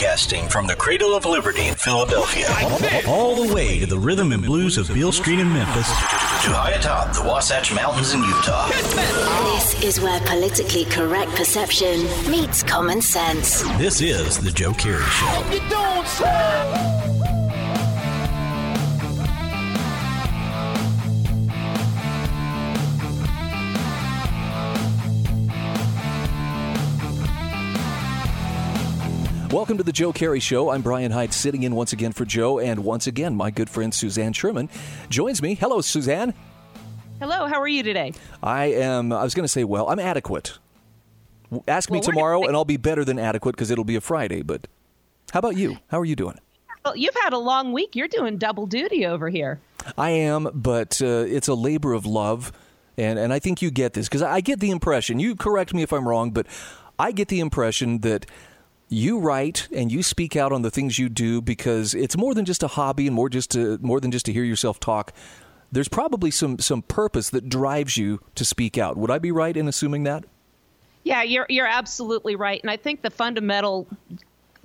Broadcasting from the cradle of liberty in Philadelphia. All the way to the rhythm and blues of Beale Street in Memphis. To high atop the Wasatch Mountains in Utah. This is where politically correct perception meets common sense. This is The Joe Kerry Show. Welcome to the Joe Kerry Show. I'm Brian Hyde, sitting in once again for Joe, and once again, my good friend Suzanne Sherman joins me. Hello, Suzanne. Hello, how are you today? I am. I was going to say, well, I'm adequate. Ask me Well, tomorrow, and I'll be better than adequate because it'll be a Friday. But how about you? How are you doing? Well, you've had a long week. You're doing double duty over here. I am, but uh, it's a labor of love, and and I think you get this because I get the impression. You correct me if I'm wrong, but I get the impression that you write and you speak out on the things you do because it's more than just a hobby and more just to, more than just to hear yourself talk. There's probably some some purpose that drives you to speak out. Would I be right in assuming that? Yeah, you're you're absolutely right. And I think the fundamental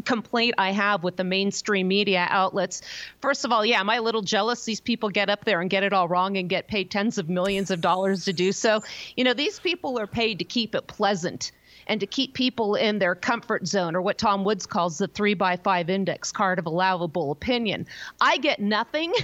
complaint I have with the mainstream media outlets. First of all, yeah, am I a little jealous these people get up there and get it all wrong and get paid tens of millions of dollars to do so? You know, these people are paid to keep it pleasant and to keep people in their comfort zone or what Tom Woods calls the three by five index card of allowable opinion. I get nothing.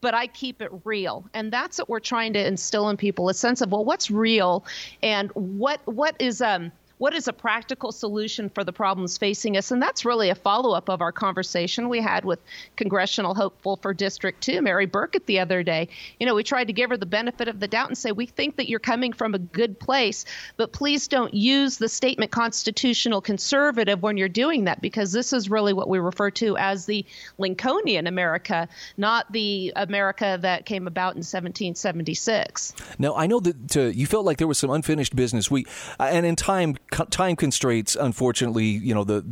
But I keep it real, and that's what we're trying to instill in people: a sense of well, what's real, and what what is um what is a practical solution for the problems facing us? And that's really a follow up of our conversation we had with congressional hopeful for District 2, Mary Burkett, the other day. You know, we tried to give her the benefit of the doubt and say, we think that you're coming from a good place, but please don't use the statement constitutional conservative when you're doing that, because this is really what we refer to as the Lincolnian America, not the America that came about in 1776. Now I know that uh, you felt like there was some unfinished business. We uh, and in time time constraints, unfortunately, you know the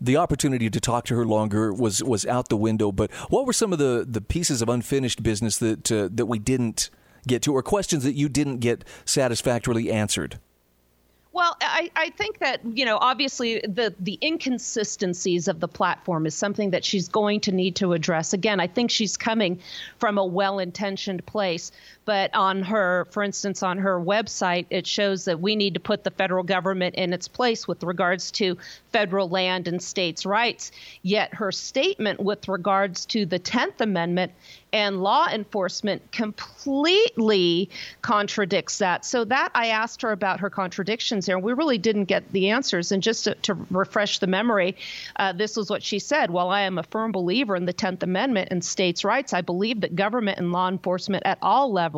the opportunity to talk to her longer was was out the window. But what were some of the the pieces of unfinished business that uh, that we didn't get to, or questions that you didn't get satisfactorily answered? Well, I, I think that, you know, obviously the, the inconsistencies of the platform is something that she's going to need to address. Again, I think she's coming from a well intentioned place. But on her, for instance, on her website, it shows that we need to put the federal government in its place with regards to federal land and states' rights. Yet her statement with regards to the 10th Amendment and law enforcement completely contradicts that. So that I asked her about her contradictions there, and we really didn't get the answers. And just to, to refresh the memory, uh, this was what she said: "While I am a firm believer in the Tenth Amendment and states' rights, I believe that government and law enforcement at all levels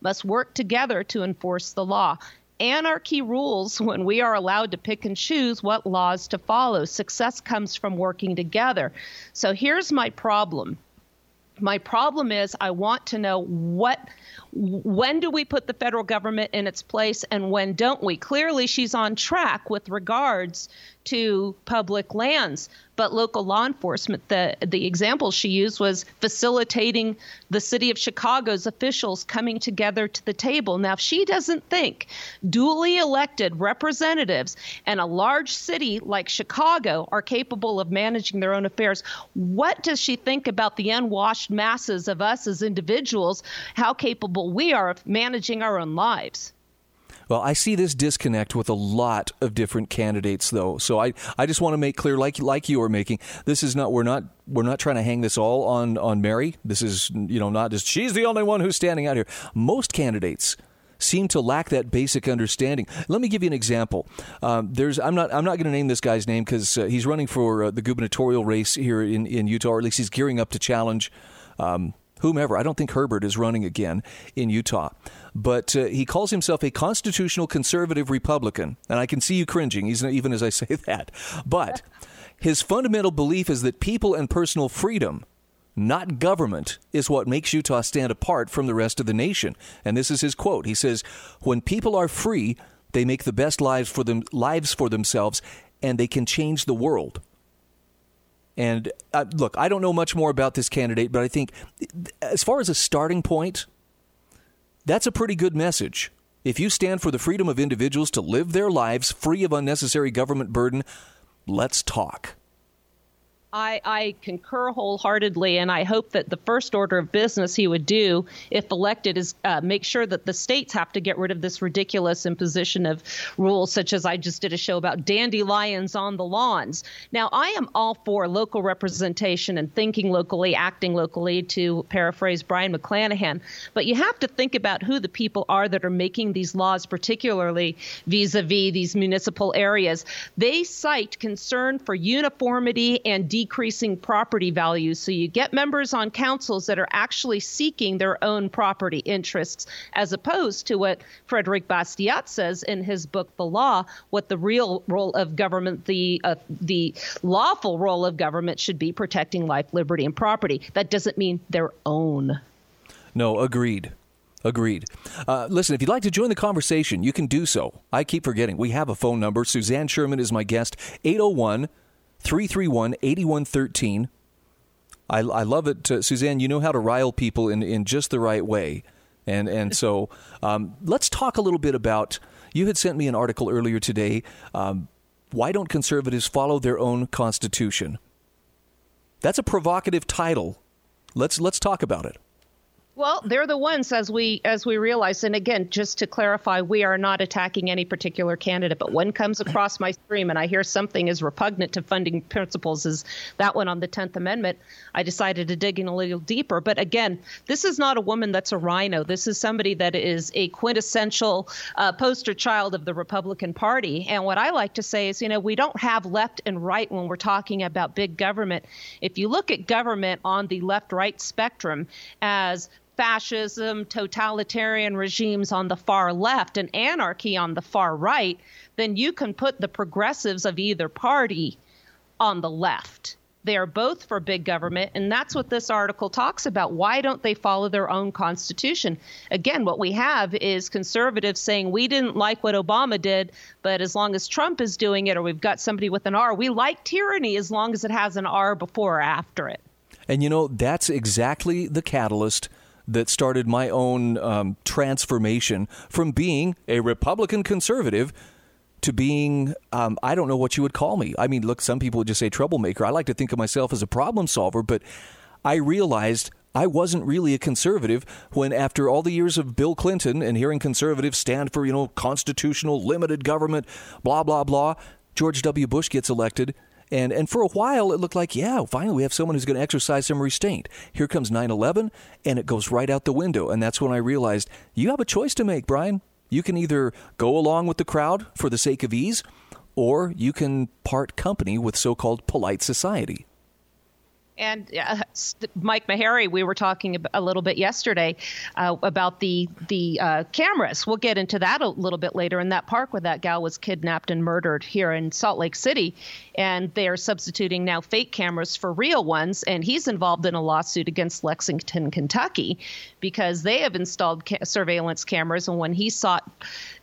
must work together to enforce the law." Anarchy rules when we are allowed to pick and choose what laws to follow. Success comes from working together. So here's my problem my problem is I want to know what when do we put the federal government in its place and when don't we? Clearly she's on track with regards to public lands, but local law enforcement the the example she used was facilitating the city of Chicago's officials coming together to the table. Now if she doesn't think duly elected representatives and a large city like Chicago are capable of managing their own affairs, what does she think about the unwashed masses of us as individuals, how capable we are of managing our own lives? Well, I see this disconnect with a lot of different candidates, though. So I, I just want to make clear, like like you are making, this is not we're not we're not trying to hang this all on on Mary. This is you know not just she's the only one who's standing out here. Most candidates seem to lack that basic understanding. Let me give you an example. Um, there's I'm not I'm not going to name this guy's name because uh, he's running for uh, the gubernatorial race here in in Utah, or at least he's gearing up to challenge. Um, whomever. I don't think Herbert is running again in Utah. But uh, he calls himself a constitutional conservative Republican. And I can see you cringing, even as I say that. But his fundamental belief is that people and personal freedom, not government, is what makes Utah stand apart from the rest of the nation. And this is his quote. He says, When people are free, they make the best lives for them lives for themselves and they can change the world. And uh, look, I don't know much more about this candidate, but I think as far as a starting point, that's a pretty good message. If you stand for the freedom of individuals to live their lives free of unnecessary government burden, let's talk. I, I, concur wholeheartedly, and I hope that the first order of business he would do, if elected, is uh, make sure that the states have to get rid of this ridiculous imposition of rules, such as I just did a show about dandelions on the lawns. Now, I am all for local representation and thinking locally, acting locally, to paraphrase Brion McClanahan, but you have to think about who the people are that are making these laws, particularly vis a vis these municipal areas. They cite concern for uniformity and de decreasing property values. So you get members on councils that are actually seeking their own property interests, as opposed to what Frederick Bastiat says in his book, The Law, what the real role of government, the uh, the lawful role of government should be protecting life, liberty, and property. That doesn't mean their own. No, agreed. Agreed. Uh, listen, if you'd like to join the conversation, you can do so. I keep forgetting. We have a phone number. Suzanne Sherman is my guest. 801 331 8113. I, I love it. Uh, Suzanne, you know how to rile people in, in just the right way. And, and so um, let's talk a little bit about. You had sent me an article earlier today. Um, why don't conservatives follow their own constitution? That's a provocative title. Let's, let's talk about it. Well, they're the ones as we as we realize, and again, just to clarify, we are not attacking any particular candidate. But when comes across my stream and I hear something is repugnant to funding principles, is that one on the Tenth Amendment, I decided to dig in a little deeper. But again, this is not a woman that's a RINO. This is somebody that is a quintessential uh, poster child of the Republican Party. And what I like to say is, you know, we don't have left and right when we're talking about big government. If you look at government on the left-right spectrum as fascism, totalitarian regimes on the far left, and anarchy on the far right, then you can put the progressives of either party on the left. They are both for big government, and that's what this article talks about. Why don't they follow their own constitution? Again, what we have is conservatives saying we didn't like what Obama did, but as long as Trump is doing it, or we've got somebody with an R, we like tyranny as long as it has an R before or after it. And you know, that's exactly the catalyst that started my own um, transformation from being a Republican conservative to being, um, I don't know what you would call me. I mean, look, some people would just say troublemaker. I like to think of myself as a problem solver, but I realized I wasn't really a conservative when, after all the years of Bill Clinton and hearing conservatives stand for, you know, constitutional, limited government, blah, blah, blah, George W. Bush gets elected and, and for a while, it looked like, yeah, finally we have someone who's going to exercise some restraint. Here comes 9 11, and it goes right out the window. And that's when I realized you have a choice to make, Brian. You can either go along with the crowd for the sake of ease, or you can part company with so called polite society. And uh, Mike Maharrey, we were talking a little bit yesterday uh, about the the uh, cameras. We'll get into that a little bit later in that park where that gal was kidnapped and murdered here in Salt Lake City, and they are substituting now fake cameras for real ones. And he's involved in a lawsuit against Lexington, Kentucky, because they have installed ca- surveillance cameras, and when he sought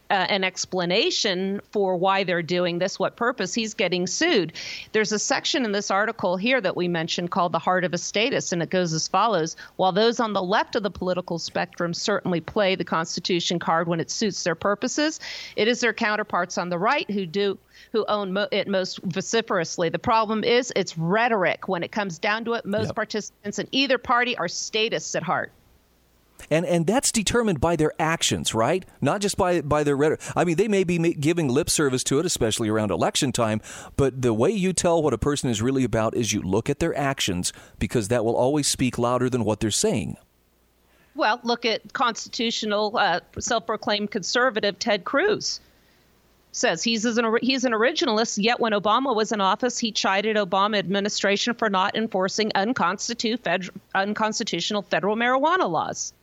uh, an explanation for why they're doing this, what purpose, he's getting sued. There's a section in this article here that we mentioned called The Heart of a Statist, and it goes as follows While those on the left of the political spectrum certainly play the Constitution card when it suits their purposes, it is their counterparts on the right who do who own mo- it most vociferously. The problem is it's rhetoric. When it comes down to it, most yep. participants in either party are statists at heart. And and that's determined by their actions, right? Not just by by their rhetoric. I mean, they may be giving lip service to it, especially around election time. But the way you tell what a person is really about is you look at their actions, because that will always speak louder than what they're saying. Well, look at constitutional, uh, self-proclaimed conservative Ted Cruz says he's an he's an originalist. Yet when Obama was in office, he chided Obama administration for not enforcing unconstitutional unconstitutional federal marijuana laws.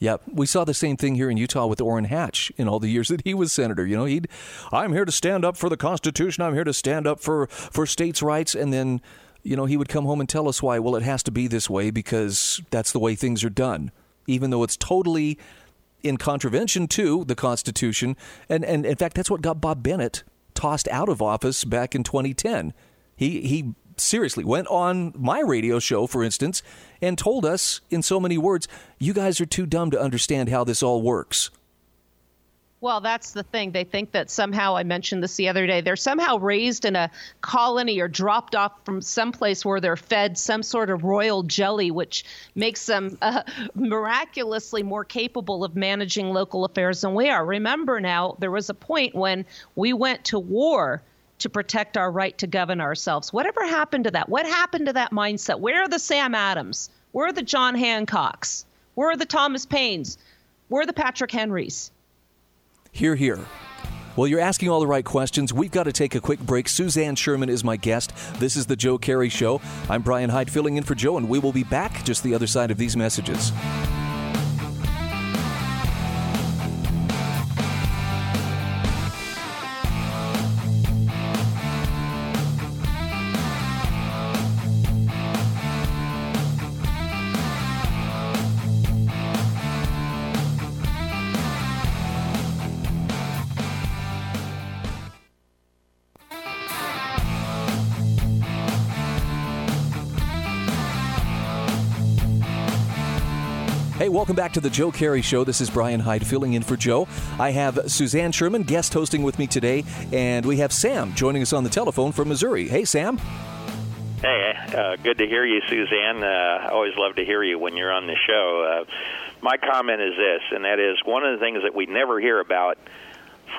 Yeah, we saw the same thing here in Utah with Orrin Hatch in all the years that he was senator. You know, he'd I'm here to stand up for the Constitution. I'm here to stand up for for states' rights, and then you know he would come home and tell us why. Well, it has to be this way because that's the way things are done, even though it's totally in contravention to the Constitution. And and in fact, that's what got Bob Bennett tossed out of office back in 2010. He he seriously went on my radio show, for instance, and told us in so many words, you guys are too dumb to understand how this all works. Well, that's the thing. They think that somehow, I mentioned this the other day, they're somehow raised in a colony or dropped off from someplace where they're fed some sort of royal jelly, which makes them uh, miraculously more capable of managing local affairs than we are. Remember now, there was a point when we went to war to protect our right to govern ourselves. Whatever happened to that? What happened to that mindset? Where are the Sam Adams? Where are the John Hancocks? Where are the Thomas Paines? Where are the Patrick Henrys? Here, here. Well, you're asking all the right questions. We've got to take a quick break. Suzanne Sherman is my guest. This is the Joe Kerry Show. I'm Brian Hyde filling in for Joe, and we will be back just the other side of these messages. Welcome back to the Joe Kerry Show. This is Brian Hyde filling in for Joe. I have Suzanne Sherman guest hosting with me today, and we have Sam joining us on the telephone from Missouri. Hey, Sam. Hey, uh, good to hear you, Suzanne. Uh, I always love to hear you when you're on the show. Uh, my comment is this, and that is one of the things that we never hear about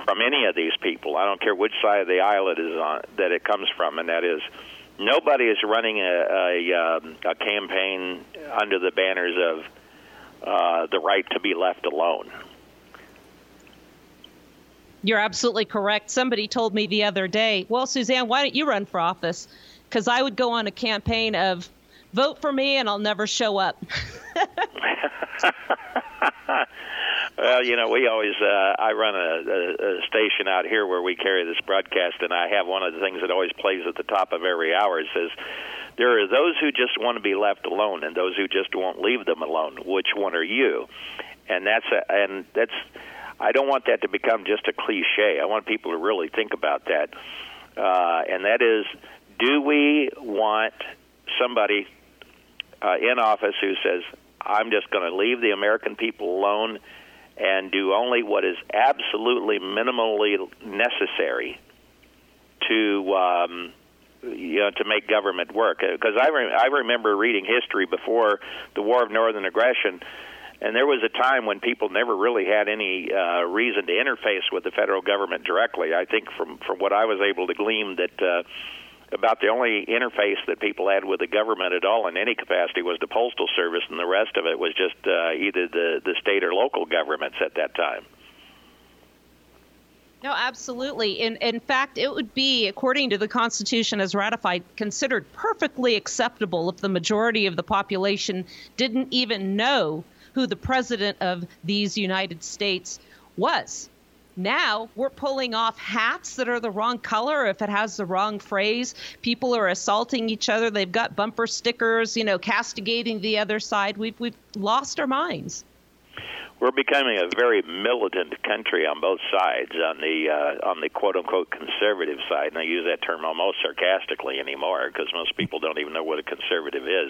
from any of these people. I don't care which side of the aisle it is on that it comes from, and that is nobody is running a, a, um, a campaign under the banners of uh, the right to be left alone. You're absolutely correct. Somebody told me the other day, well, Suzanne, why don't you run for office? Because I would go on a campaign of vote for me and I'll never show up. well, you know, we always, uh, I run a, a, a station out here where we carry this broadcast, and I have one of the things that always plays at the top of every hour. It says, there are those who just want to be left alone and those who just won't leave them alone. Which one are you? And that's a, and that's I don't want that to become just a cliche. I want people to really think about that. Uh, and that is, do we want somebody uh, in office who says, "I'm just going to leave the American people alone"? and do only what is absolutely minimally necessary to um, you know to make government work because I re- I remember reading history before the War of Northern Aggression and there was a time when people never really had any uh, reason to interface with the federal government directly. I think from from what I was able to glean that uh, about the only interface that people had with the government at all in any capacity was the postal service, and the rest of it was just uh, either the the state or local governments at that time. No, absolutely. In in fact, it would be, according to the Constitution as ratified, considered perfectly acceptable if the majority of the population didn't even know who the president of these United States was. Now we're pulling off hats that are the wrong color if it has the wrong phrase. People are assaulting each other. They've got bumper stickers, you know, castigating the other side. We've we've lost our minds we're becoming a very militant country on both sides. On the uh, on the quote unquote conservative side, and I use that term almost sarcastically anymore because most people don't even know what a conservative is,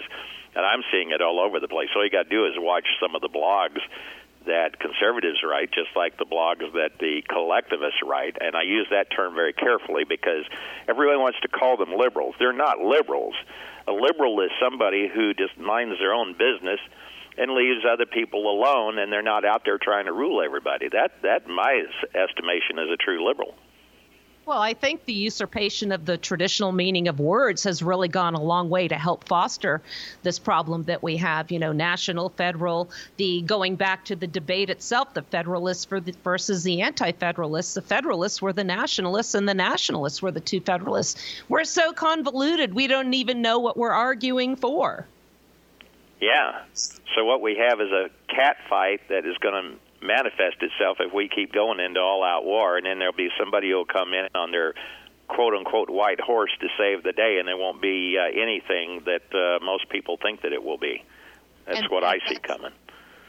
and I'm seeing it all over the place. All you got to do is watch some of the blogs that conservatives write, just like the blogs that the collectivists write. And I use that term very carefully because everyone wants to call them liberals. They're not liberals. A liberal is somebody who just minds their own business and leaves other people alone, and they're not out there trying to rule everybody. That that, my estimation, is a true liberal. Well, I think the usurpation of the traditional meaning of words has really gone a long way to help foster this problem that we have. You know, national, federal, the going back to the debate itself, the Federalists the, versus the Anti-Federalists. The Federalists were the nationalists, and the nationalists were the two Federalists. We're so convoluted, we don't even know what we're arguing for. Yeah. So what we have is a cat fight that is going to manifest itself if we keep going into all-out war, and then there'll be somebody who'll come in on their quote unquote white horse to save the day, and there won't be uh, anything that uh, most people think that it will be. That's and, what I see coming.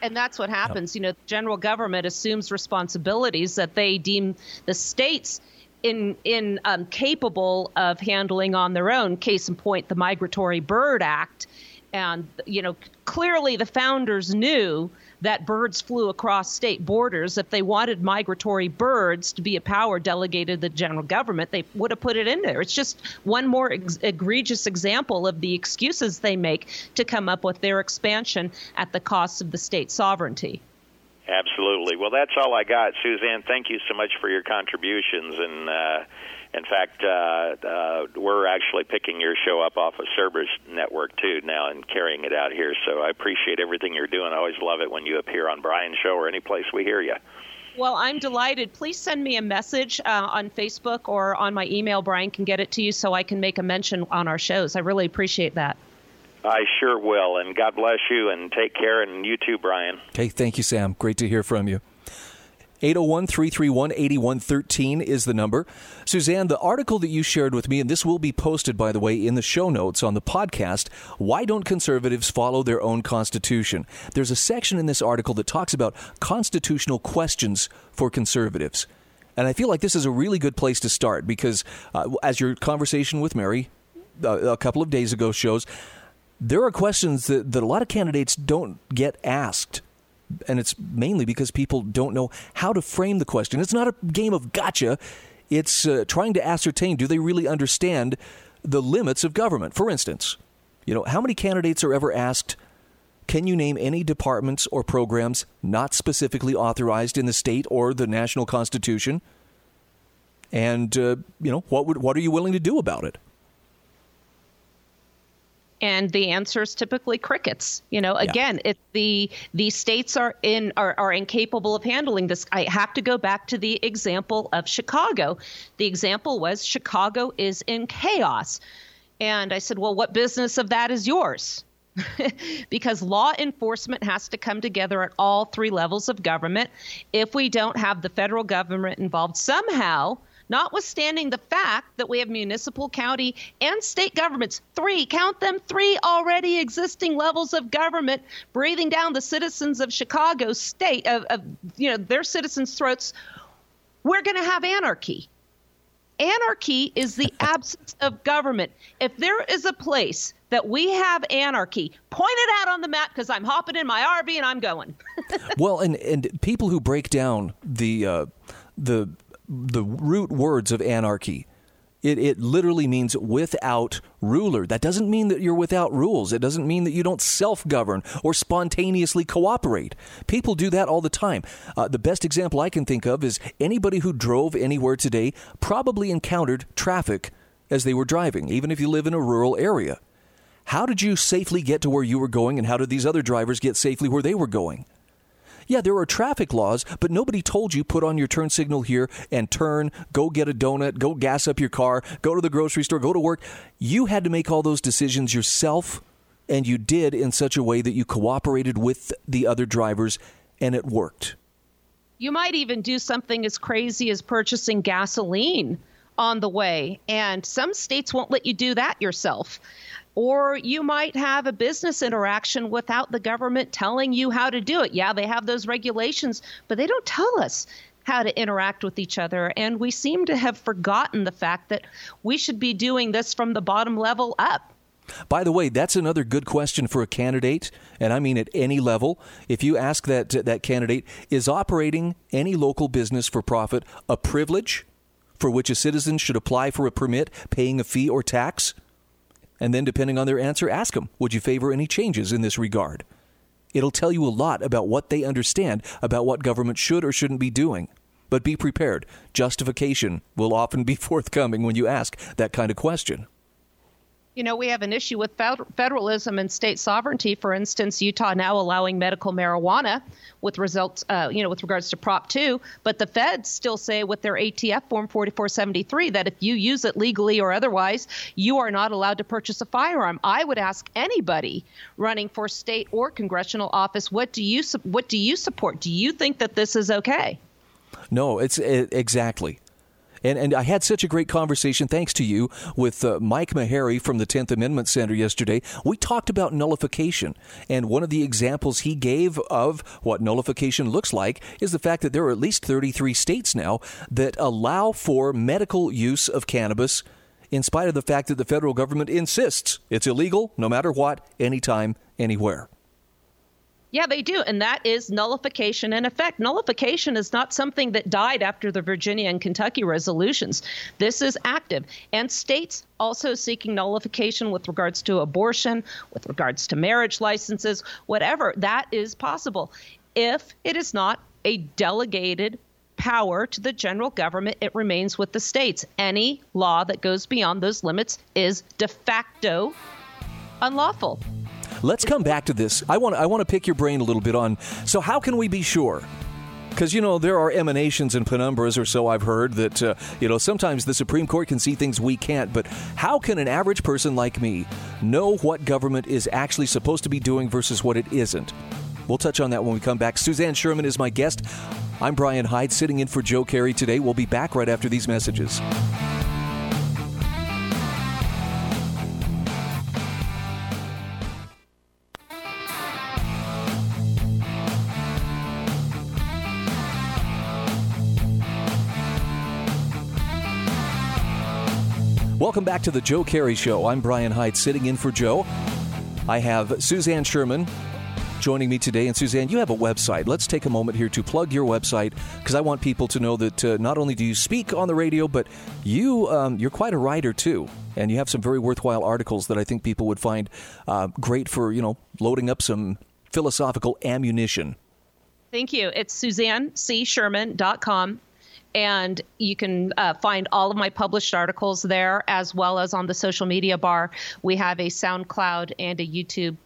And that's what happens. You know, the general government assumes responsibilities that they deem the states in in um, capable of handling on their own. Case in point, the Migratory Bird Act and you know clearly the founders knew that birds flew across state borders. If they wanted migratory birds to be a power delegated to the general government, they would have put it in there. It's just one more ex- egregious example of the excuses they make to come up with their expansion at the cost of the state sovereignty. Absolutely. Well, that's all I got, Suzanne. Thank you so much for your contributions. And uh, in fact, uh, uh, we're actually picking your show up off of Cerberus Network too now and carrying it out here. So I appreciate everything you're doing. I always love it when you appear on Brian's show or any place we hear you. Well, I'm delighted. Please send me a message uh, on Facebook or on my email. Brian can get it to you so I can make a mention on our shows. I really appreciate that. I sure will. And God bless you and take care. And you too, Brian. Okay. Thank you, Sam. Great to hear from you. 801 331 8113 is the number. Suzanne, the article that you shared with me, and this will be posted, by the way, in the show notes on the podcast Why Don't Conservatives Follow Their Own Constitution? There's a section in this article that talks about constitutional questions for conservatives. And I feel like this is a really good place to start because, uh, as your conversation with Mary uh, a couple of days ago shows, there are questions that, that a lot of candidates don't get asked. And it's mainly because people don't know how to frame the question. It's not a game of gotcha. It's uh, trying to ascertain do they really understand the limits of government? For instance, you know, how many candidates are ever asked, can you name any departments or programs not specifically authorized in the state or the national constitution? And, uh, you know, what, would, what are you willing to do about it? And the answer is typically crickets. You know, again, yeah. if the the states are in are, are incapable of handling this, I have to go back to the example of Chicago. The example was Chicago is in chaos. And I said, Well, what business of that is yours? because law enforcement has to come together at all three levels of government. If we don't have the federal government involved somehow, notwithstanding the fact that we have municipal, county, and state governments, three, count them, three already existing levels of government breathing down the citizens of Chicago state, of, of you know, their citizens' throats, we're going to have anarchy. Anarchy is the absence of government. If there is a place that we have anarchy, point it out on the map because I'm hopping in my RV and I'm going. well, and and people who break down the uh, the the root words of anarchy. It, it literally means without ruler. That doesn't mean that you're without rules. It doesn't mean that you don't self govern or spontaneously cooperate. People do that all the time. Uh, the best example I can think of is anybody who drove anywhere today probably encountered traffic as they were driving, even if you live in a rural area. How did you safely get to where you were going, and how did these other drivers get safely where they were going? Yeah, there are traffic laws, but nobody told you put on your turn signal here and turn, go get a donut, go gas up your car, go to the grocery store, go to work. You had to make all those decisions yourself, and you did in such a way that you cooperated with the other drivers, and it worked. You might even do something as crazy as purchasing gasoline on the way, and some states won't let you do that yourself. Or you might have a business interaction without the government telling you how to do it. Yeah, they have those regulations, but they don't tell us how to interact with each other. And we seem to have forgotten the fact that we should be doing this from the bottom level up. By the way, that's another good question for a candidate, and I mean at any level. If you ask that that candidate, is operating any local business for profit a privilege for which a citizen should apply for a permit, paying a fee or tax? And then, depending on their answer, ask them, Would you favor any changes in this regard? It'll tell you a lot about what they understand about what government should or shouldn't be doing. But be prepared. Justification will often be forthcoming when you ask that kind of question you know, we have an issue with federalism and state sovereignty. For instance, Utah now allowing medical marijuana with results, uh, you know, with regards to Prop 2, but the feds still say with their ATF Form 4473 that if you use it legally or otherwise, you are not allowed to purchase a firearm. I would ask anybody running for state or congressional office, what do you what do you support? Do you think that this is okay? No, it's it, exactly. And, and I had such a great conversation, thanks to you, with uh, Mike Maharrey from the 10th Amendment Center yesterday. We talked about nullification. And one of the examples he gave of what nullification looks like is the fact that there are at least 33 states now that allow for medical use of cannabis in spite of the fact that the federal government insists it's illegal no matter what, anytime, anywhere. Yeah, they do. And that is nullification in effect. Nullification is not something that died after the Virginia and Kentucky resolutions. This is active. And states also seeking nullification with regards to abortion, with regards to marriage licenses, whatever. That is possible. If it is not a delegated power to the general government, it remains with the states. Any law that goes beyond those limits is de facto unlawful. Let's come back to this. I want I want to pick your brain a little bit on. So how can we be sure? Because you know there are emanations and penumbras, or so I've heard that uh, you know sometimes the Supreme Court can see things we can't. But how can an average person like me know what government is actually supposed to be doing versus what it isn't? We'll touch on that when we come back. Suzanne Sherman is my guest. I'm Brian Hyde, sitting in for Joe Kerry today. We'll be back right after these messages. Welcome back to the Joe Kerry Show. I'm Brian Hyde, sitting in for Joe. I have Suzanne Sherman joining me today. And Suzanne, you have a website. Let's take a moment here to plug your website because I want people to know that uh, not only do you speak on the radio, but you um, you're quite a writer too, and you have some very worthwhile articles that I think people would find uh, great for you know loading up some philosophical ammunition. Thank you. It's SuzanneCSherman.com and you can uh, find all of my published articles there as well as on the social media bar. We have a soundcloud and a youtube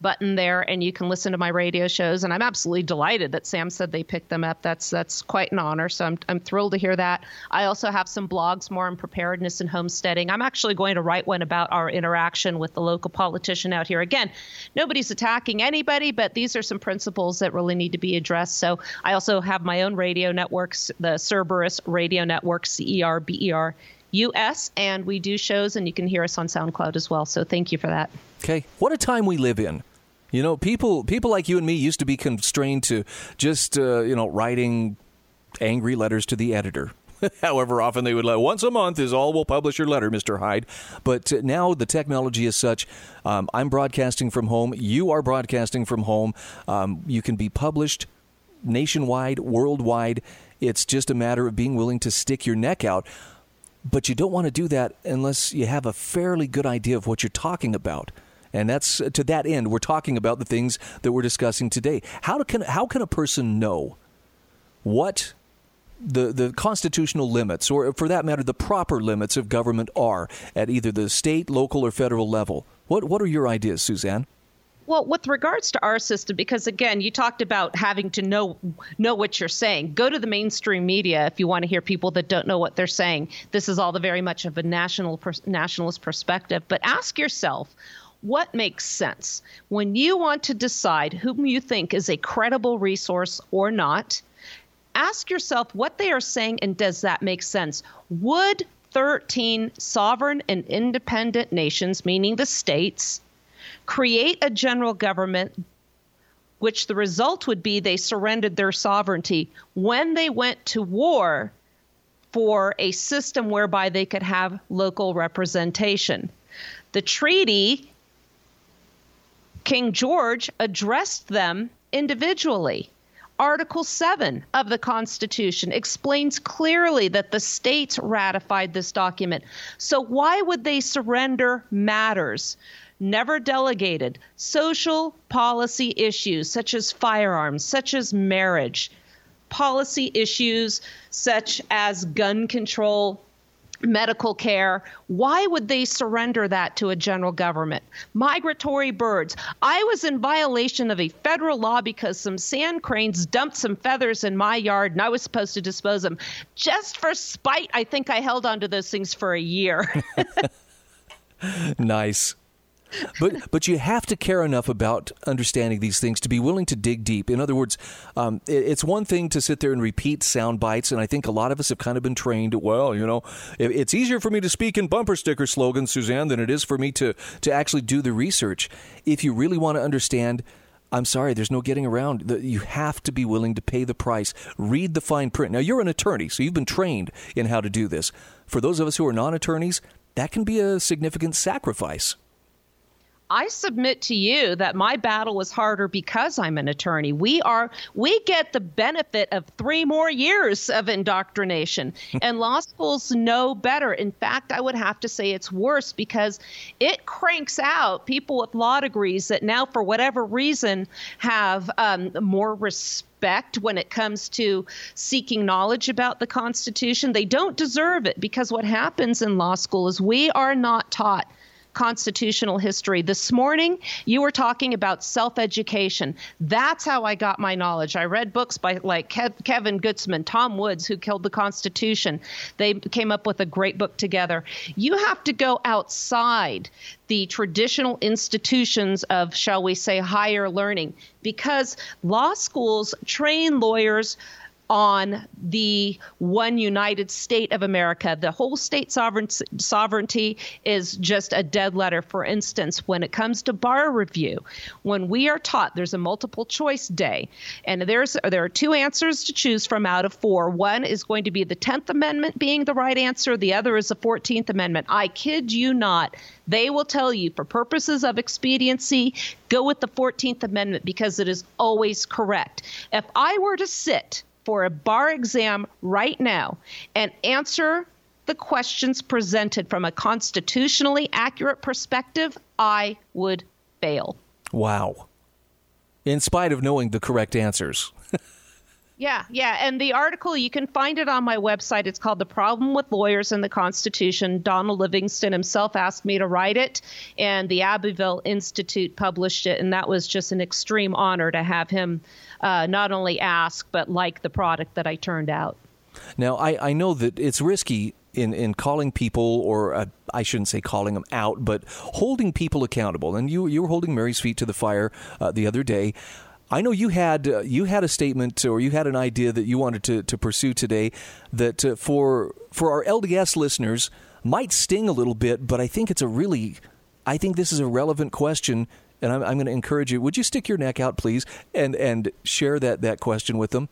button there, and you can listen to my radio shows. And I'm absolutely delighted that Sam said they picked them up. That's that's quite an honor. So I'm I'm thrilled to hear that. I also have some blogs more on preparedness and homesteading. I'm actually going to write one about our interaction with the local politician out here. Again, nobody's attacking anybody, but these are some principles that really need to be addressed. So I also have my own radio networks, the Cerberus Radio Network, C E R B E R. US, and we do shows, and you can hear us on SoundCloud as well. So thank you for that. Okay, what a time we live in. You know, people people like you and me used to be constrained to just uh, you know writing angry letters to the editor. However often they would let once a month is all we'll publish your letter, Mister Hyde. But uh, now the technology is such. Um, I'm broadcasting from home. You are broadcasting from home. Um, you can be published nationwide, worldwide. It's just a matter of being willing to stick your neck out. But you don't want to do that unless you have a fairly good idea of what you're talking about. And that's uh, to that end, we're talking about the things that we're discussing today. How can how can a person know what the the constitutional limits, or for that matter, the proper limits of government are at either the state, local, or federal level? What what are your ideas, Suzanne? Well, with regards to our system, because again, you talked about having to know know what you're saying. Go to the mainstream media if you want to hear people that don't know what they're saying. This is all the very much of a national nationalist perspective. But ask yourself, what makes sense when you want to decide whom you think is a credible resource or not? Ask yourself what they are saying and does that make sense? Would 13 sovereign and independent nations, meaning the states, create a general government which the result would be they surrendered their sovereignty when they went to war for a system whereby they could have local representation. The treaty King George addressed them individually. Article 7 of the Constitution explains clearly that the states ratified this document. So, why would they surrender matters? Never delegated. Social policy issues such as firearms, such as marriage, policy issues such as gun control, medical care. Why would they surrender that to a general government? Migratory birds. I was in violation of a federal law because some sand cranes dumped some feathers in my yard and I was supposed to dispose of them. Just for spite, I think I held onto those things for a year. nice but but you have to care enough about understanding these things to be willing to dig deep. In other words, um, it, it's one thing to sit there and repeat sound bites, and I think a lot of us have kind of been trained. Well, you know, it, it's easier for me to speak in bumper sticker slogans, Suzanne, than it is for me to to actually do the research. If you really want to understand. I'm sorry, there's no getting around. You have to be willing to pay the price. Read the fine print. Now, you're an attorney, so you've been trained in how to do this. For those of us who are non attorneys, that can be a significant sacrifice. I submit to you that my battle was harder because I'm an attorney. We are we get the benefit of 3 more years of indoctrination and law schools know better. In fact, I would have to say it's worse because it cranks out people with law degrees that now for whatever reason have um, more respect when it comes to seeking knowledge about the Constitution. They don't deserve it because what happens in law school is we are not taught constitutional history. This morning, you were talking about self education. That's how I got my knowledge. I read books by like Kev- Kevin Gutzman, Tom Woods, who killed the Constitution. They came up with a great book together. You have to go outside the traditional institutions of, shall we say, higher learning because law schools train lawyers on the one united state of America. The whole state sovereignty is just a dead letter. For instance, when it comes to bar review, when we are taught there's a multiple choice day, and there's there are two answers to choose from out of four. One is going to be the 10th Amendment being the right answer, the other is the 14th Amendment. I kid you not. They will tell you, for purposes of expediency, go with the 14th Amendment because it is always correct. If I were to sit for a bar exam right now and answer the questions presented from a constitutionally accurate perspective, I would fail. Wow. In spite of knowing the correct answers. Yeah, yeah. And the article, you can find it on my website. It's called The Problem with Lawyers and the Constitution. Donald Livingston himself asked me to write it, and the Abbeville Institute published it. And that was just an extreme honor to have him uh, not only ask, but like the product that I turned out. Now, I, I know that it's risky in, in calling people, or uh, I shouldn't say calling them out, but holding people accountable. And you, you were holding Mary's feet to the fire uh, the other day. I know you had uh, you had a statement or you had an idea that you wanted to, to pursue today that uh, for for our LDS listeners might sting a little bit, but I think it's a really I think this is a relevant question, and I'm, I'm going to encourage you. Would you stick your neck out, please, and and share that that question with them?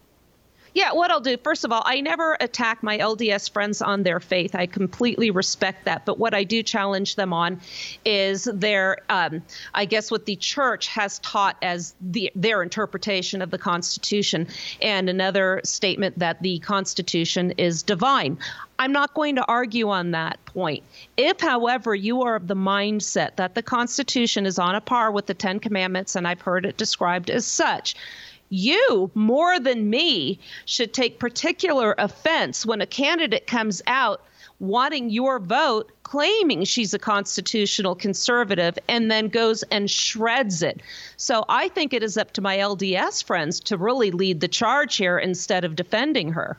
Yeah, what I'll do, first of all, I never attack my LDS friends on their faith. I completely respect that. But what I do challenge them on is their, um, I guess, what the church has taught as the, their interpretation of the Constitution, and another statement that the Constitution is divine. I'm not going to argue on that point. If, however, you are of the mindset that the Constitution is on a par with the Ten Commandments, and I've heard it described as such, you more than me should take particular offense when a candidate comes out wanting your vote, claiming she's a constitutional conservative, and then goes and shreds it. So I think it is up to my LDS friends to really lead the charge here instead of defending her.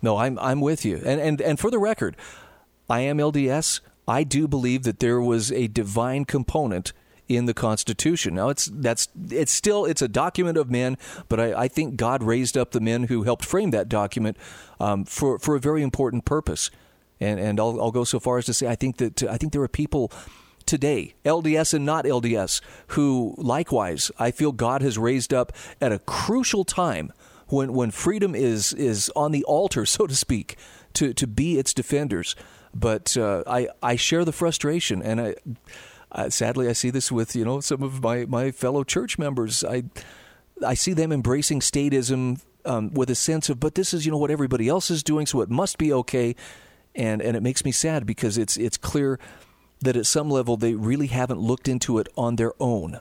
No, I'm I'm with you. And and and for the record, I am LDS. I do believe that there was a divine component in the Constitution. Now it's that's it's still it's a document of men, but I, I think God raised up the men who helped frame that document um, for for a very important purpose. And and I'll, I'll go so far as to say I think that I think there are people today, LDS and not LDS, who likewise I feel God has raised up at a crucial time when when freedom is is on the altar, so to speak, to to be its defenders. But uh, I I share the frustration, and I uh, sadly, I see this with you know some of my, my fellow church members. I I see them embracing statism um, with a sense of, but this is you know what everybody else is doing, so it must be okay, and and it makes me sad because it's it's clear that at some level they really haven't looked into it on their own.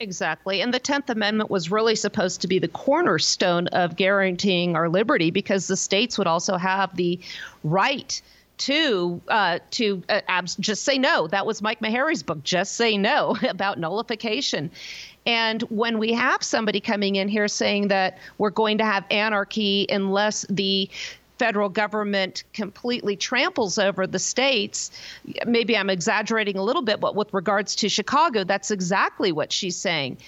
Exactly. And the 10th Amendment was really supposed to be the cornerstone of guaranteeing our liberty because the states would also have the right to uh, to uh, abs- just say no. That was Mike Maharrey's book, Just Say No, about nullification. And when we have somebody coming in here saying that we're going to have anarchy unless the federal government completely tramples over the states. Maybe I'm exaggerating a little bit, but with regards to Chicago, that's exactly what she's saying.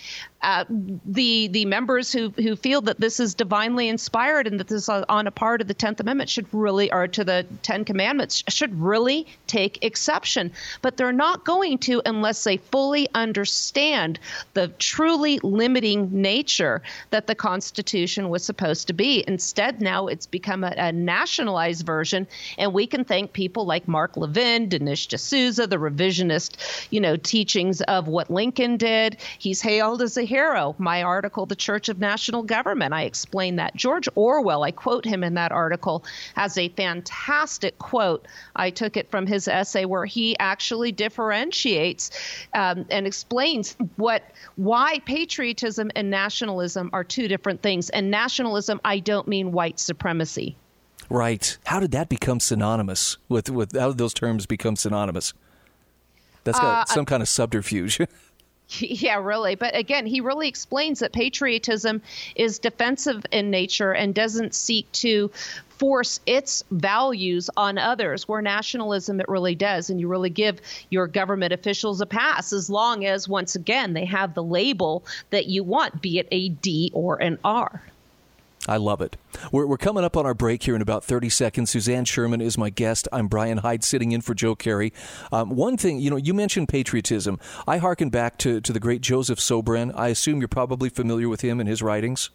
Uh, the the members who who feel that this is divinely inspired and that this is on a part of the Tenth Amendment should really, or to the Ten Commandments, should really take exception. But they're not going to unless they fully understand the truly limiting nature that the Constitution was supposed to be. Instead, now it's become a, a nationalized version, and we can thank people like Mark Levin, Dinesh D'Souza, the revisionist, you know, teachings of what Lincoln did. He's hailed as a hero. My article, The Church of National Government, I explain that. George Orwell, I quote him in that article, has a fantastic quote. I took it from his essay where he actually differentiates um, and explains what why patriotism and nationalism are two different things. And nationalism, I don't mean white supremacy. Right. How did that become synonymous with with how did those terms become synonymous? That's got uh, some kind of subterfuge. Yeah, really. But again, he really explains that patriotism is defensive in nature and doesn't seek to force its values on others, where nationalism it really does. And you really give your government officials a pass as long as, once again, they have the label that you want, be it a D or an R. I love it. We're, we're coming up on our break here in about 30 seconds. Suzanne Sherman is my guest. I'm Brian Hyde sitting in for Joe Carey. Um, one thing, you know, you mentioned patriotism. I hearken back to, to the great Joseph Sobran. I assume you're probably familiar with him and his writings.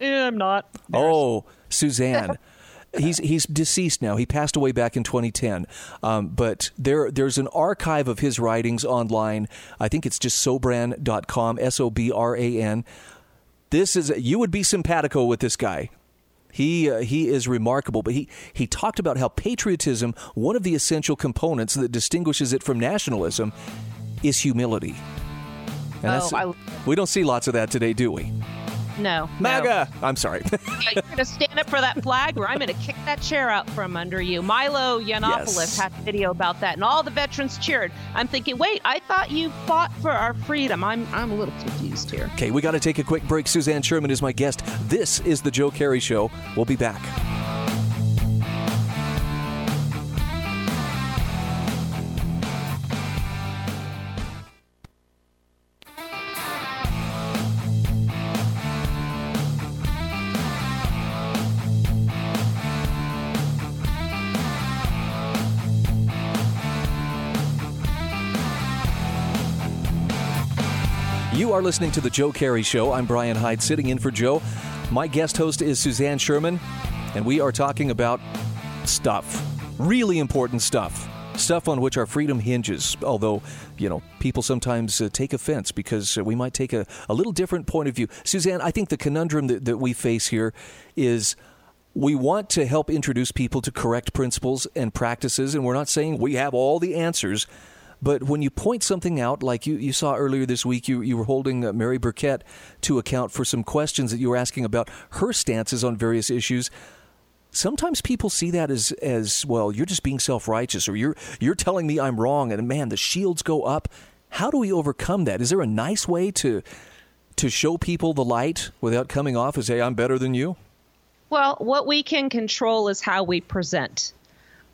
Yeah, I'm not. Oh, Suzanne. he's he's deceased now. He passed away back in 2010. Um, but there there's an archive of his writings online. I think it's just sobran.com, S O B R A N. This is you would be simpatico with this guy. He uh, he is remarkable, but he he talked about how patriotism, one of the essential components that distinguishes it from nationalism, is humility. And oh, I, we don't see lots of that today, do we? No. MAGA! No. I'm sorry. You're going to stand up for that flag, or I'm going to kick that chair out from under you. Milo Yiannopoulos yes. had a video about that, and all the veterans cheered. I'm thinking, wait, I thought you fought for our freedom. I'm, I'm a little confused here. Okay, we got to take a quick break. Suzanne Sherman is my guest. This is The Joe Kerry Show. We'll be back. Are listening to The Joe Kerry Show. I'm Brian Hyde, sitting in for Joe. My guest host is Suzanne Sherman, and we are talking about stuff. Really important stuff. Stuff on which our freedom hinges. Although, you know, people sometimes uh, take offense because uh, we might take a, a little different point of view. Suzanne, I think the conundrum that, that we face here is we want to help introduce people to correct principles and practices, and we're not saying we have all the answers. But when you point something out, like you, you saw earlier this week, you, you were holding uh, Mary Burkett to account for some questions that you were asking about her stances on various issues. Sometimes people see that as, as well, you're just being self righteous, or you're, you're telling me I'm wrong, and man, the shields go up. How do we overcome that? Is there a nice way to, to show people the light without coming off as, hey, I'm better than you? Well, what we can control is how we present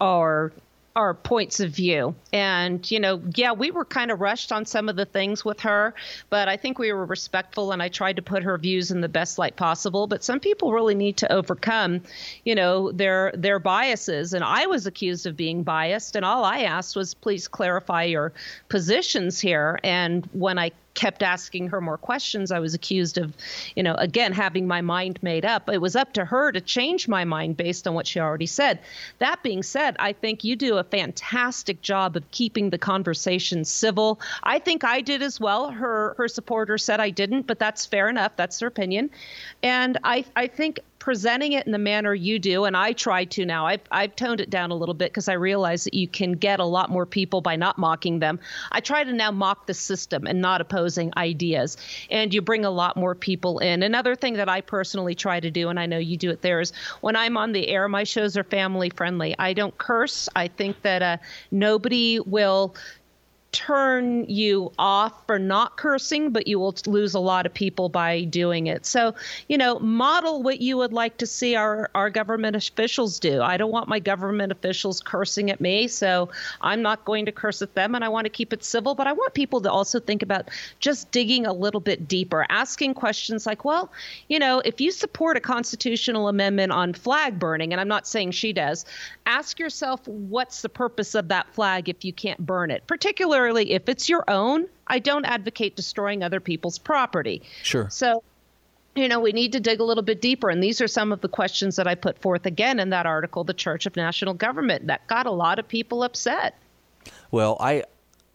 our our points of view. And, you know, yeah, we were kind of rushed on some of the things with her, but I think we were respectful and I tried to put her views in the best light possible. But some people really need to overcome, you know, their their biases. And I was accused of being biased, and all I asked was please clarify your positions here. And when I kept asking her more questions, I was accused of, you know, again, having my mind made up. It was up to her to change my mind based on what she already said. That being said, I think you do a fantastic job of keeping the conversation civil. I think I did as well. Her her supporter said I didn't, but that's fair enough. That's their opinion. And I I think presenting it in the manner you do, and I try to now. I've, I've toned it down a little bit because I realize that you can get a lot more people by not mocking them. I try to now mock the system and not opposing ideas, and you bring a lot more people in. Another thing that I personally try to do, and I know you do it there, is when I'm on the air, my shows are family friendly. I don't curse. I think that uh, nobody will turn you off for not cursing, but you will lose a lot of people by doing it. So, you know, model what you would like to see our, our government officials do. I don't want my government officials cursing at me, so I'm not going to curse at them, and I want to keep it civil. But I want people to also think about just digging a little bit deeper, asking questions like, well, you know, if you support a constitutional amendment on flag burning, and I'm not saying she does, ask yourself what's the purpose of that flag if you can't burn it, particularly particularly if it's your own. I don't advocate destroying other people's property. Sure. So, you know, we need to dig a little bit deeper. And these are some of the questions that I put forth again in that article, The Church of National Government, that got a lot of people upset. Well, I.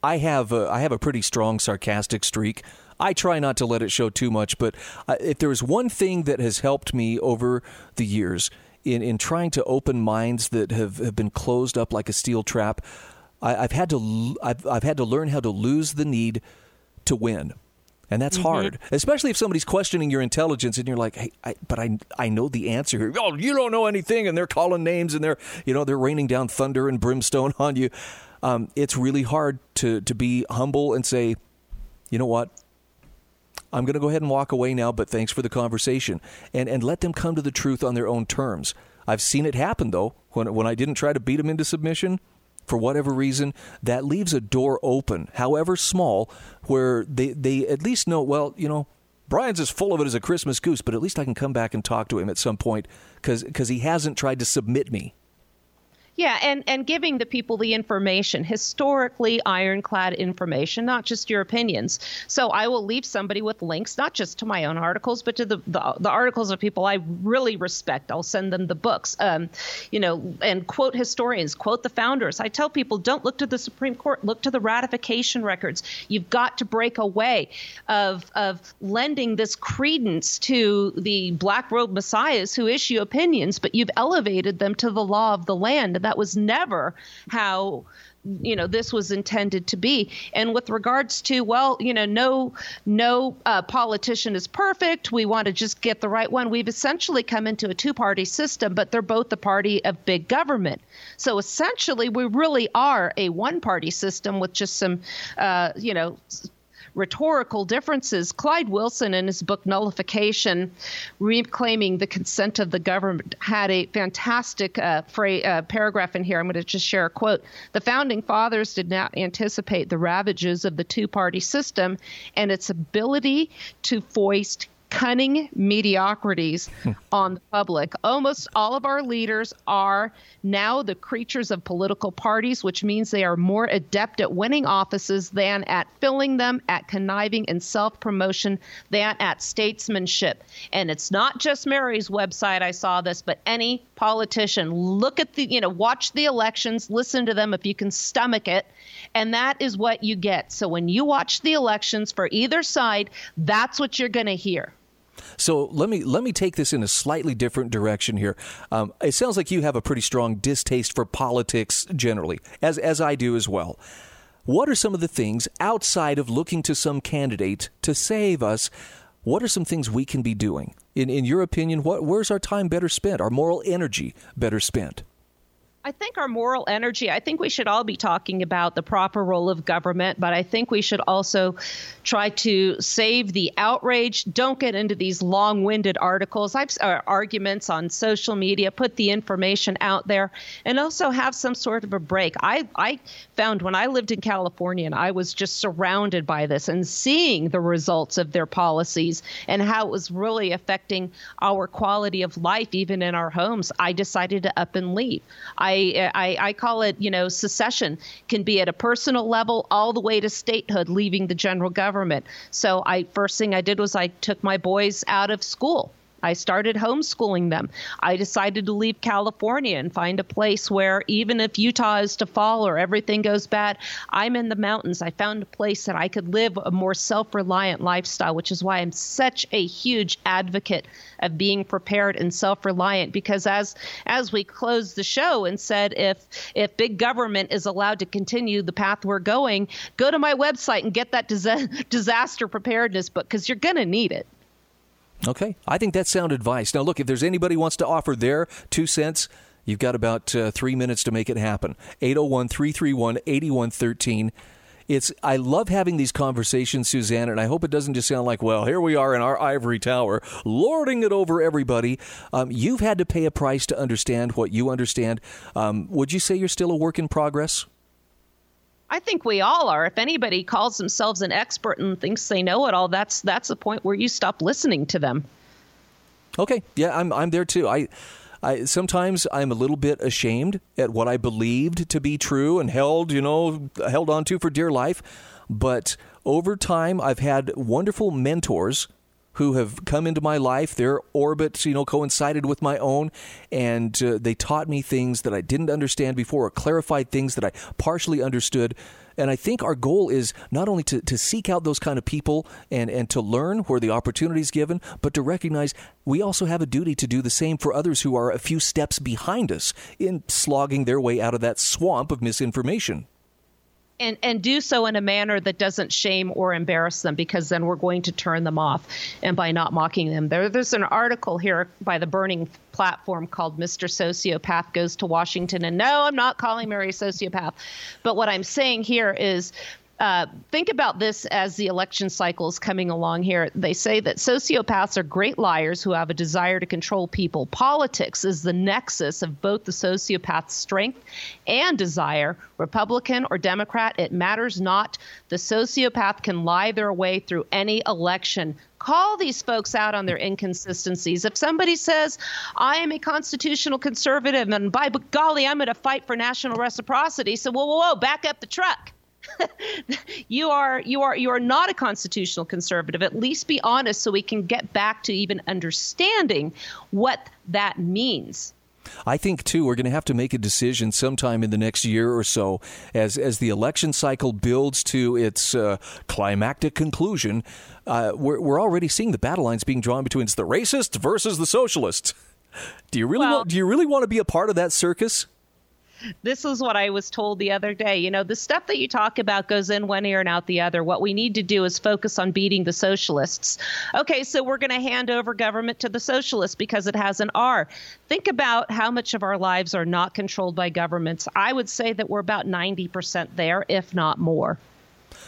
I have a, I have a pretty strong sarcastic streak. I try not to let it show too much, but uh, if there is one thing that has helped me over the years in, in trying to open minds that have, have been closed up like a steel trap, I, have had to I've, I've had to learn how to lose the need to win. And that's mm-hmm. hard, especially if somebody's questioning your intelligence and you're like, "Hey, I, but I I know the answer here." Oh, you don't know anything, and they're calling names and they're you know they're raining down thunder and brimstone on you. Um, it's really hard to to be humble and say, "You know what? I'm going to go ahead and walk away now, but thanks for the conversation," and and let them come to the truth on their own terms. I've seen it happen though when when I didn't try to beat them into submission for whatever reason, that leaves a door open, however small, where they, they at least know, well, you know, Brian's as full of it as a Christmas goose, but at least I can come back and talk to him at some point because he hasn't tried to submit me. Yeah, and, and giving the people the information, historically ironclad information, not just your opinions. So I will leave somebody with links, not just to my own articles, but to the, the, the articles of people I really respect. I'll send them the books, um, you know, and quote historians, quote the founders. I tell people don't look to the Supreme Court, look to the ratification records. You've got to break away of, of lending this credence to the black robe messiahs who issue opinions, but you've elevated them to the law of the land that was never how you know this was intended to be. And with regards to well you know no no uh, politician is perfect. We want to just get the right one. We've essentially come into a two party system but they're both the party of big government. So essentially we really are a one party system with just some uh, you know rhetorical differences. Clyde Wilson, in his book Nullification, Reclaiming the Consent of the Governed, had a fantastic uh, fra- uh, paragraph in here. I'm going to just share a quote. The founding fathers did not anticipate the ravages of the two party system and its ability to foist cunning mediocrities hmm. on the public. Almost all of our leaders are now the creatures of political parties, which means they are more adept at winning offices than at filling them, at conniving and self promotion than at statesmanship. And it's not just Mary's website, I saw this, but any politician. Look at the, you know, watch the elections, listen to them if you can stomach it. And that is what you get. So when you watch the elections for either side, that's what you're going to hear. So let me let me take this in a slightly different direction here. Um, it sounds like you have a pretty strong distaste for politics generally, as as I do as well. What are some of the things outside of looking to some candidate to save us? What are some things we can be doing? In in your opinion, what where's our time better spent? Our moral energy better spent? I think our moral energy, I think we should all be talking about the proper role of government, but I think we should also try to save the outrage. Don't get into these long winded articles, I've, uh, arguments on social media, put the information out there, and also have some sort of a break. I, I found when I lived in California and I was just surrounded by this and seeing the results of their policies and how it was really affecting our quality of life, even in our homes, I decided to up and leave. I I, I, call it, you know, secession can be at a personal level all the way to statehood, leaving the general government. So I first thing I did was I took my boys out of school. I started homeschooling them. I decided to leave California and find a place where even if Utah is to fall or everything goes bad, I'm in the mountains. I found a place that I could live a more self reliant lifestyle, which is why I'm such a huge advocate of being prepared and self reliant. Because as as we closed the show and said, if if big government is allowed to continue the path we're going, go to my website and get that disaster preparedness book because you're going to need it. Okay, I think that's sound advice. Now, look, if there's anybody wants to offer their two cents, you've got about uh, three minutes to make it happen. 801 331 8113 it's I love having these conversations, Suzanne, and I hope it doesn't just sound like, well, here we are in our ivory tower, lording it over everybody. Um, you've had to pay a price to understand what you understand. Um, would you say you're still a work in progress? I think we all are. If anybody calls themselves an expert and thinks they know it all, that's that's the point where you stop listening to them. Okay, yeah, I'm I'm there too. I I, sometimes I'm a little bit ashamed at what I believed to be true and held, you know, held on to for dear life. But over time, I've had wonderful mentors who have come into my life. Their orbits, you know, coincided with my own, and uh, they taught me things that I didn't understand before, or clarified things that I partially understood. And I think our goal is not only to, to seek out those kind of people and, and to learn where the opportunity is given, but to recognize we also have a duty to do the same for others who are a few steps behind us in slogging their way out of that swamp of misinformation and and do so in a manner that doesn't shame or embarrass them because then we're going to turn them off and by not mocking them there there's an article here by the burning platform called Mr. Sociopath Goes to Washington and no I'm not calling Mary a sociopath but what I'm saying here is uh, think about this as the election cycle is coming along here. They say that sociopaths are great liars who have a desire to control people. Politics is the nexus of both the sociopath's strength and desire. Republican or Democrat, it matters not. The sociopath can lie their way through any election call these folks out on their inconsistencies. If somebody says, I am a constitutional conservative and by golly, I'm going to fight for national reciprocity, so whoa, whoa, whoa, back up the truck. you are you are you are not a constitutional conservative. At least be honest so we can get back to even understanding what that means. I think too we're going to have to make a decision sometime in the next year or so as as the election cycle builds to its uh, climactic conclusion. Uh, we're we're already seeing the battle lines being drawn between the racists versus the socialists. Do you really well, want, do you really want to be a part of that circus? This is what I was told the other day. You know, the stuff that you talk about goes in one ear and out the other. What we need to do is focus on beating the socialists. Okay, so we're going to hand over government to the socialists because it has an R. Think about how much of our lives are not controlled by governments. I would say that we're about 90% there, if not more.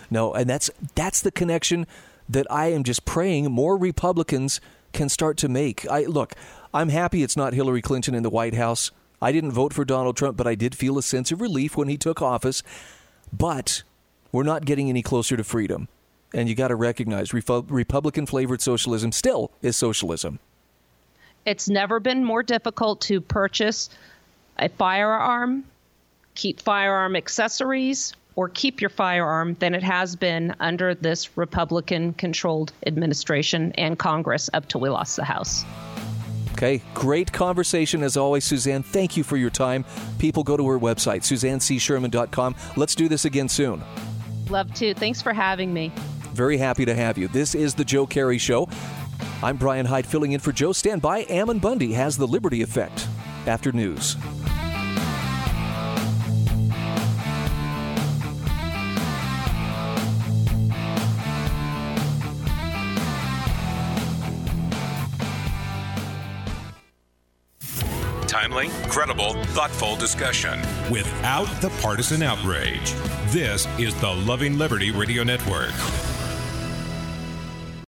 No, and that's that's the connection that I am just praying more Republicans can start to make. I look, I'm happy it's not Hillary Clinton in the White House. I didn't vote for Donald Trump, but I did feel a sense of relief when he took office. But we're not getting any closer to freedom. And you got to recognize Republican flavored socialism still is socialism. It's never been more difficult to purchase a firearm, keep firearm accessories, or keep your firearm than it has been under this Republican controlled administration and Congress up till we lost the House. Okay, great conversation as always, Suzanne. Thank you for your time. People go to her website, suzannecsherman.com. Let's do this again soon. Love to. Thanks for having me. Very happy to have you. This is the Joe Kerry Show. I'm Brian Hyde filling in for Joe. Stand by. Ammon Bundy has the Liberty Effect after news. Timely, credible, thoughtful discussion without the partisan outrage. This is the Loving Liberty Radio Network.